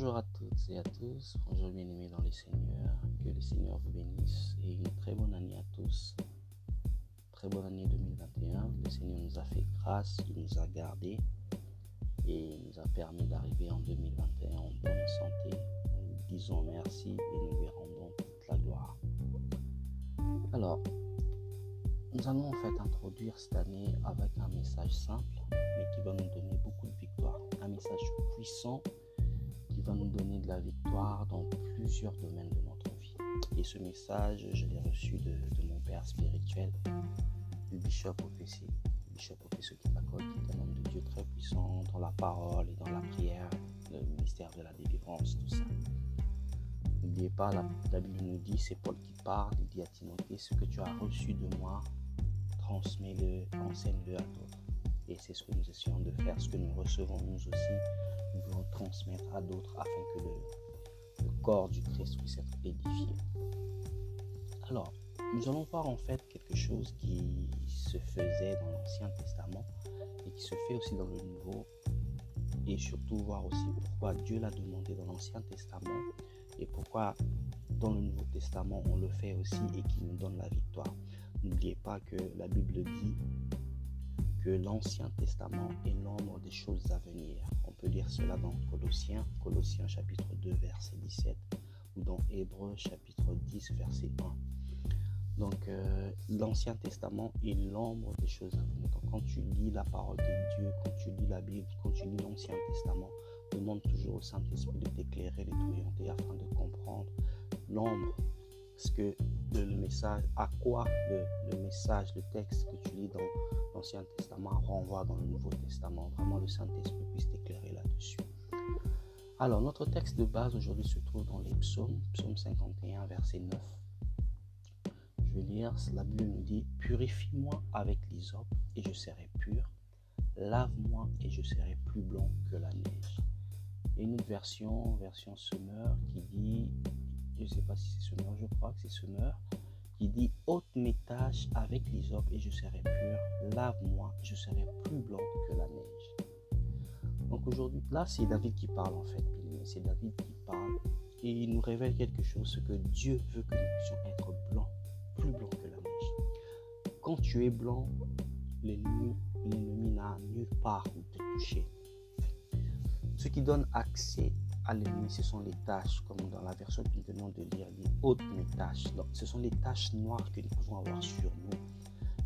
Bonjour à toutes et à tous, bonjour bien-aimés dans les Seigneurs, que le Seigneur vous bénisse et une très bonne année à tous. Très bonne année 2021, le Seigneur nous a fait grâce, il nous a gardés et nous a permis d'arriver en 2021 en bonne santé. Nous disons merci et nous lui rendons toute la gloire. Alors, nous allons en fait introduire cette année avec un message simple mais qui va nous donner beaucoup de victoire. Un message puissant va nous donner de la victoire dans plusieurs domaines de notre vie. Et ce message, je l'ai reçu de, mon père spirituel, le bishop OPC. Le bishop OPC qui est un homme de Dieu très puissant dans la parole et dans la prière, le ministère de la délivrance, tout ça. N'oubliez pas, la, la, Bible nous dit, c'est Paul qui parle, il dit à Timothée, ce que tu as reçu de moi, transmets-le, enseigne-le à d'autres. Et c'est ce que nous essayons de faire, ce que nous recevons nous aussi, nous voulons transmettre à d'autres afin que le, corps du Christ puisse être édifié. Alors, nous allons voir en fait quelque chose qui se faisait dans l'Ancien Testament et qui se fait aussi dans le Nouveau et surtout voir aussi pourquoi Dieu l'a demandé dans l'Ancien Testament et pourquoi dans le Nouveau Testament on le fait aussi et qui nous donne la victoire. N'oubliez pas que la Bible dit que l'Ancien Testament est l'ombre des choses à venir. On peut lire cela dans Colossiens, Colossiens chapitre 2 verset 17 ou dans Hébreux chapitre 10 verset 1. Donc euh, l'Ancien Testament est l'ombre des choses à venir. Donc quand tu lis la parole de Dieu, quand tu lis la Bible, quand tu lis l'Ancien Testament, demande toujours au Saint-Esprit de t'éclairer, de t'orienter afin de comprendre l'ombre, ce que le, message, à quoi le, message, le texte que tu lis dans l'Ancien Testament renvoie dans le Nouveau Testament. Vraiment, le Saint-Esprit puisse t'éclairer là-dessus. Alors, notre texte de base aujourd'hui se trouve dans les psaumes, psaume 51, verset 9. Je vais lire, la Bible nous dit Purifie-moi avec l'hysope et je serai pur. Lave-moi et je serai plus blanc que la neige. Et une autre version, version Semeur, qui dit je ne sais pas si c'est Semeur, je crois que c'est Semeur, qui dit ôte mes tâches avec l'hysope et je serai pur, lave-moi, je serai plus blanc que la neige. Donc aujourd'hui, là, c'est David qui parle en fait, c'est David qui parle et il nous révèle quelque chose, ce que Dieu veut que nous puissions être blancs, plus blancs que la neige. Quand tu es blanc, l'ennemi, n'a nulle part où te toucher. Ce qui donne accès l'ennemi, ce sont les tâches, comme dans la version que nous venons de lire, les hautes tâches. Ce sont les tâches noires que nous pouvons avoir sur nous.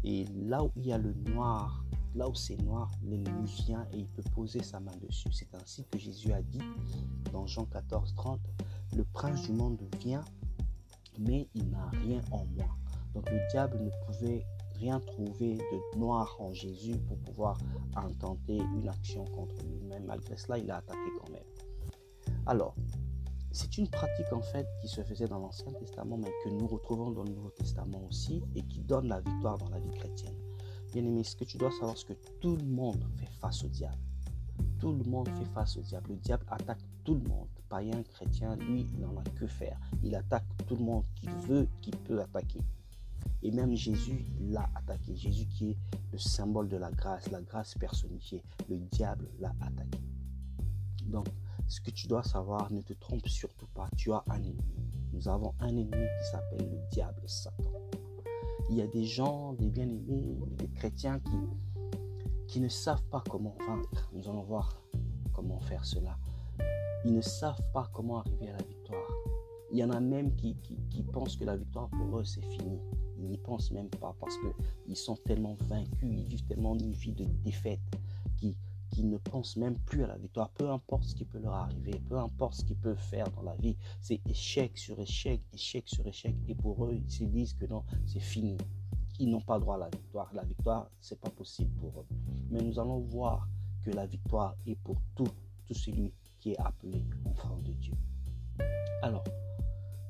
Et là où il y a le noir, là où c'est noir, l'ennemi vient et il peut poser sa main dessus. C'est ainsi que Jésus a dit dans Jean 14, 30, le prince du monde vient, mais il n'a rien en moi. Donc le diable ne pouvait rien trouver de noir en Jésus pour pouvoir intenter une action contre lui-même. Malgré cela, il a attaqué quand même. Alors, c'est une pratique en fait qui se faisait dans l'Ancien Testament, mais que nous retrouvons dans le Nouveau Testament aussi et qui donne la victoire dans la vie chrétienne. Bien aimé, ce que tu dois savoir, c'est que tout le monde fait face au diable. Tout le monde fait face au diable. Le diable attaque tout le monde. Païen, chrétien, lui, il n'en a que faire. Il attaque tout le monde qu'il veut, qu'il peut attaquer. Et même Jésus l'a attaqué. Jésus qui est le symbole de la grâce, la grâce personnifiée. Le diable l'a attaqué. Donc, ce que tu dois savoir, ne te trompe surtout pas, tu as un ennemi. Nous avons un ennemi qui s'appelle le diable, Satan. Il y a des gens, des bien-aimés, des chrétiens qui, ne savent pas comment vaincre. Nous allons voir comment faire cela. Ils ne savent pas comment arriver à la victoire. Il y en a même qui pensent que la victoire pour eux, c'est fini. Ils n'y pensent même pas parce qu'ils sont tellement vaincus, ils vivent tellement une vie de défaite qui qui ne pensent même plus à la victoire, peu importe ce qui peut leur arriver, peu importe ce qu'ils peuvent faire dans la vie, c'est échec sur échec, échec sur échec, et pour eux, ils se disent que non, c'est fini. Ils n'ont pas droit à la victoire. La victoire, c'est pas possible pour eux. Mais nous allons voir que la victoire est pour tout, tout celui qui est appelé enfant de Dieu. Alors,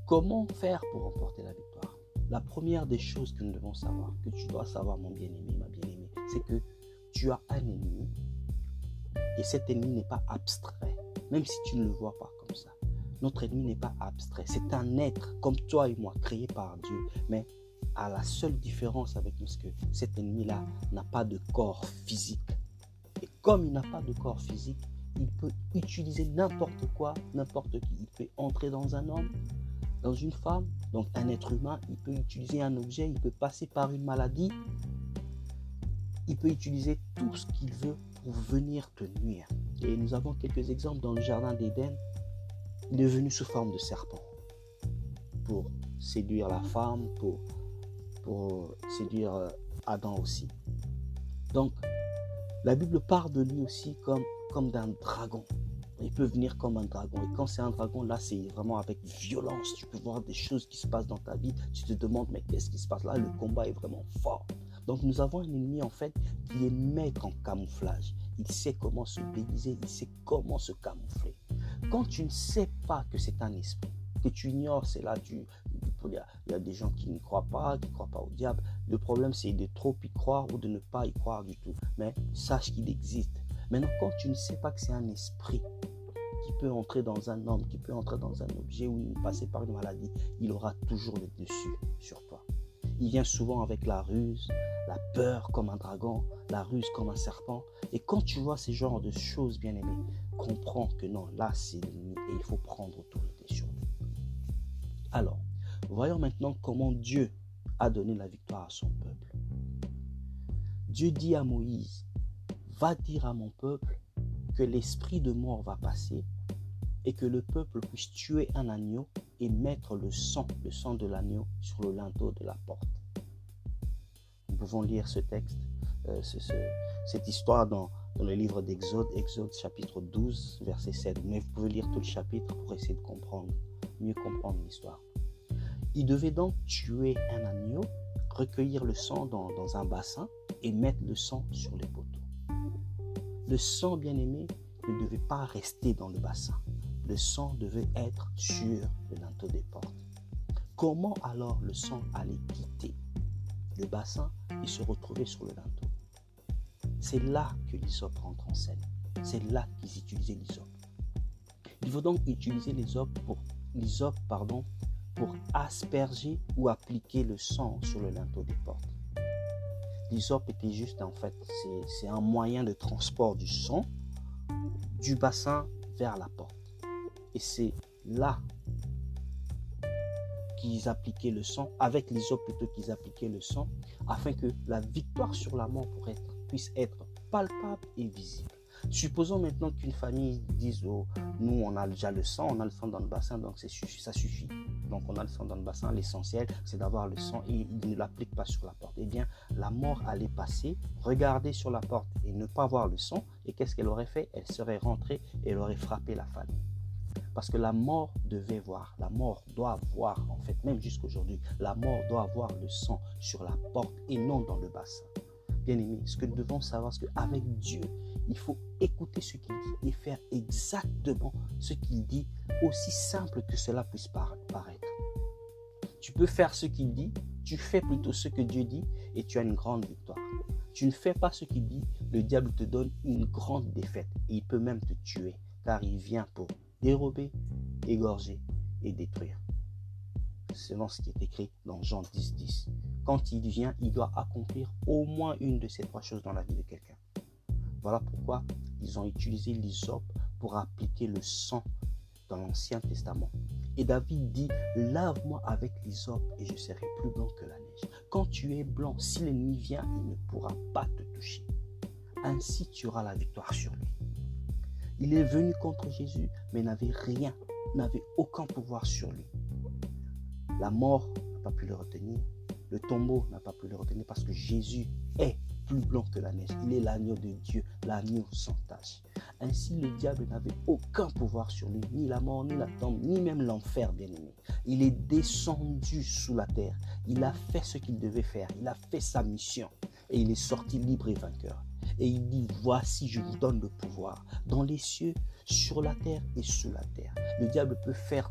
comment faire pour remporter la victoire? La première des choses que nous devons savoir, que tu dois savoir, mon bien-aimé, ma bien-aimée, c'est que tu as un ennemi et cet ennemi n'est pas abstrait, même si tu ne le vois pas comme ça. Notre ennemi n'est pas abstrait. C'est un être comme toi et moi, créé par Dieu. Mais à la seule différence avec nous, c'est que cet ennemi-là n'a pas de corps physique. Et comme il n'a pas de corps physique, il peut utiliser n'importe quoi, n'importe qui. Il peut entrer dans un homme, dans une femme, donc un être humain, il peut utiliser un objet, il peut passer par une maladie, il peut utiliser tout ce qu'il veut pour venir te nuire. Et nous avons quelques exemples dans le jardin d'Éden. Il est venu sous forme de serpent pour séduire la femme, pour, pour séduire euh, Adam aussi. Donc, la Bible parle de lui aussi comme, comme d'un dragon. Il peut venir comme un dragon. Et quand c'est un dragon, là, c'est vraiment avec violence. Tu peux voir des choses qui se passent dans ta vie. Tu te demandes, mais qu'est-ce qui se passe là? Le combat est vraiment fort. Donc nous avons un ennemi en fait qui est maître en camouflage. Il sait comment se déguiser, il sait comment se camoufler. Quand tu ne sais pas que c'est un esprit, que tu ignores, c'est là, il y, a, des gens qui ne croient pas, qui ne croient pas au diable. Le problème, c'est de trop y croire ou de ne pas y croire du tout. Mais sache qu'il existe. Maintenant, quand tu ne sais pas que c'est un esprit qui peut entrer dans un homme, qui peut entrer dans un objet ou passer par une maladie, il aura toujours le dessus sur toi. Il vient souvent avec la ruse, la peur comme un dragon, la ruse comme un serpent. Et quand tu vois ces genres de choses, bien aimé, comprends que non, là c'est l'ennemi et il faut prendre autorité sur lui. Alors, voyons maintenant comment Dieu a donné la victoire à son peuple. Dieu dit à Moïse, va dire à mon peuple que l'esprit de mort va passer et que le peuple puisse tuer un agneau et mettre le sang, le sang de l'agneau, sur le linteau de la porte. Nous pouvons lire ce texte, euh, cette histoire dans, le livre d'Exode, Exode chapitre 12, verset 7. Mais vous pouvez lire tout le chapitre pour essayer de comprendre, mieux comprendre l'histoire. Il devait donc tuer un agneau, recueillir le sang dans, dans un bassin et mettre le sang sur les poteaux. Le sang, bien aimé, ne devait pas rester dans le bassin le sang devait être sur le linteau des portes. Comment alors le sang allait quitter le bassin et se retrouver sur le linteau C'est là que l'hysope rentre en scène. C'est là qu'ils utilisaient l'hysope. Il faut donc utiliser l'hysope pour, pardon, pour asperger ou appliquer le sang sur le linteau des portes. L'hysope était juste, en fait, c'est un moyen de transport du sang du bassin vers la porte. Et c'est là qu'ils appliquaient le sang, avec les autres plutôt qu'ils appliquaient le sang, afin que la victoire sur la mort puisse être palpable et visible. Supposons maintenant qu'une famille dise oh, nous on a déjà le sang, on a le sang dans le bassin, donc ça suffit. Donc on a le sang dans le bassin, l'essentiel c'est d'avoir le sang et il ne l'applique pas sur la porte. Eh bien, la mort allait passer, regarder sur la porte et ne pas voir le sang. Et qu'est-ce qu'elle aurait fait? Elle serait rentrée et elle aurait frappé la famille. Parce que la mort devait voir, la mort doit voir, en fait, même jusqu'aujourd'hui, la mort doit voir le sang sur la porte et non dans le bassin. Bien aimé, ce que nous devons savoir, c'est qu'avec Dieu, il faut écouter ce qu'il dit et faire exactement ce qu'il dit, aussi simple que cela puisse paraître. Tu peux faire ce qu'il dit, tu fais plutôt ce que Dieu dit et tu as une grande victoire. Tu ne fais pas ce qu'il dit, le diable te donne une grande défaite et il peut même te tuer car il vient pour dérober, égorger et détruire. Selon ce qui est écrit dans Jean 10, 10. Quand il vient, il doit accomplir au moins une de ces trois choses dans la vie de quelqu'un. Voilà pourquoi ils ont utilisé l'hysope pour appliquer le sang dans l'Ancien Testament. Et David dit, lave-moi avec l'hysope et je serai plus blanc que la neige. Quand tu es blanc, si l'ennemi vient, il ne pourra pas te toucher. Ainsi tu auras la victoire sur lui. Il est venu contre Jésus, mais n'avait rien, n'avait aucun pouvoir sur lui. La mort n'a pas pu le retenir. Le tombeau n'a pas pu le retenir parce que Jésus est plus blanc que la neige. Il est l'agneau de Dieu, l'agneau sans tache. Ainsi, le diable n'avait aucun pouvoir sur lui, ni la mort, ni la tombe, ni même l'enfer, bien-aimé. Il est descendu sous la terre. Il a fait ce qu'il devait faire. Il a fait sa mission. Et il est sorti libre et vainqueur. Et il dit, voici, je vous donne le pouvoir dans les cieux, sur la terre et sous la terre. Le diable peut faire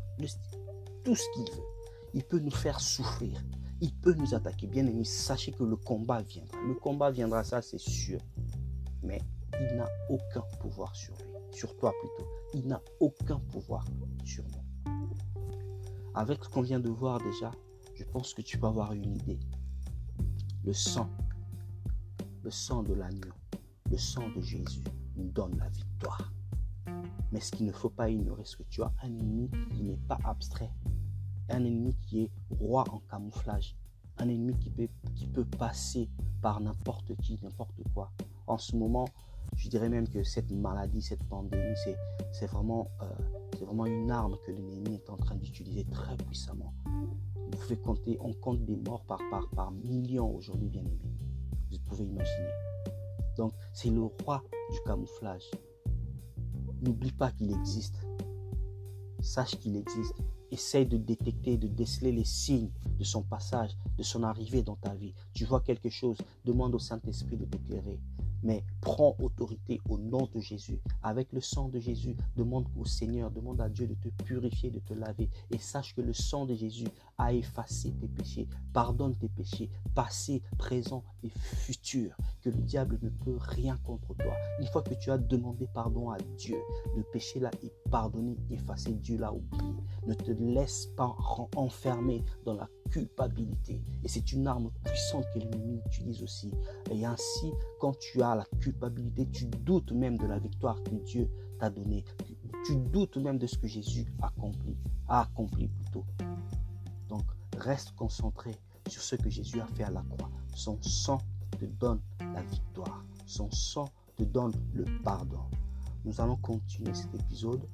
tout ce qu'il veut. Il peut nous faire souffrir. Il peut nous attaquer. Bien aimé, sachez que le combat viendra. Le combat viendra, ça c'est sûr. Mais il n'a aucun pouvoir sur lui. Sur toi plutôt. Il n'a aucun pouvoir sur nous. Avec ce qu'on vient de voir déjà, je pense que tu peux avoir une idée. Le sang, le sang de l'agneau le sang de Jésus nous donne la victoire. Mais ce qu'il ne faut pas ignorer, c'est que tu as un ennemi qui n'est pas abstrait. Un ennemi qui est roi en camouflage. Un ennemi qui peut, qui peut passer par n'importe qui, n'importe quoi. En ce moment, je dirais même que cette maladie, cette pandémie, c'est vraiment, euh, vraiment une arme que l'ennemi est en train d'utiliser très puissamment. Vous pouvez compter, on compte des morts par, par, par millions aujourd'hui, bien aimés. Vous pouvez imaginer. C'est le roi du camouflage. N'oublie pas qu'il existe. Sache qu'il existe. Essaye de détecter, de déceler les signes de son passage, de son arrivée dans ta vie. Tu vois quelque chose, demande au Saint-Esprit de t'éclairer mais prends autorité au nom de Jésus. Avec le sang de Jésus, demande au Seigneur, demande à Dieu de te purifier, de te laver. Et sache que le sang de Jésus a effacé tes péchés, pardonne tes péchés, passés, présents et futurs. Que le diable ne peut rien contre toi. Une fois que tu as demandé pardon à Dieu, le péché là est pardonné, effacé, Dieu l'a oublié. Laisse pas enfermer dans la culpabilité. Et c'est une arme puissante que l'ennemi utilise aussi. Et ainsi, quand tu as la culpabilité, tu doutes même de la victoire que Dieu t'a donnée. Tu doutes même de ce que Jésus accompli, a accompli plutôt. Donc, reste concentré sur ce que Jésus a fait à la croix. Son sang te donne la victoire. Son sang te donne le pardon. Nous allons continuer cet épisode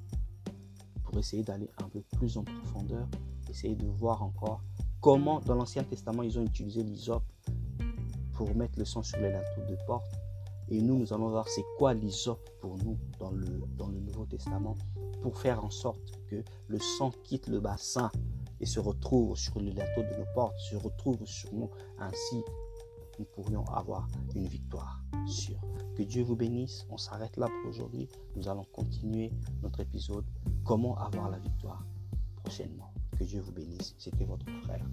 pour essayer d'aller un peu plus en profondeur, essayer de voir encore comment dans l'Ancien Testament ils ont utilisé l'hysope pour mettre le sang sur les linteaux de porte. Et nous, nous allons voir c'est quoi l'hysope pour nous dans le, Nouveau Testament pour faire en sorte que le sang quitte le bassin et se retrouve sur le linteau de nos portes, se retrouve sur nous. Ainsi, nous pourrions avoir une victoire sûre. Que Dieu vous bénisse. On s'arrête là pour aujourd'hui. Nous allons continuer notre épisode Comment avoir la victoire prochainement. Que Dieu vous bénisse. C'était votre frère.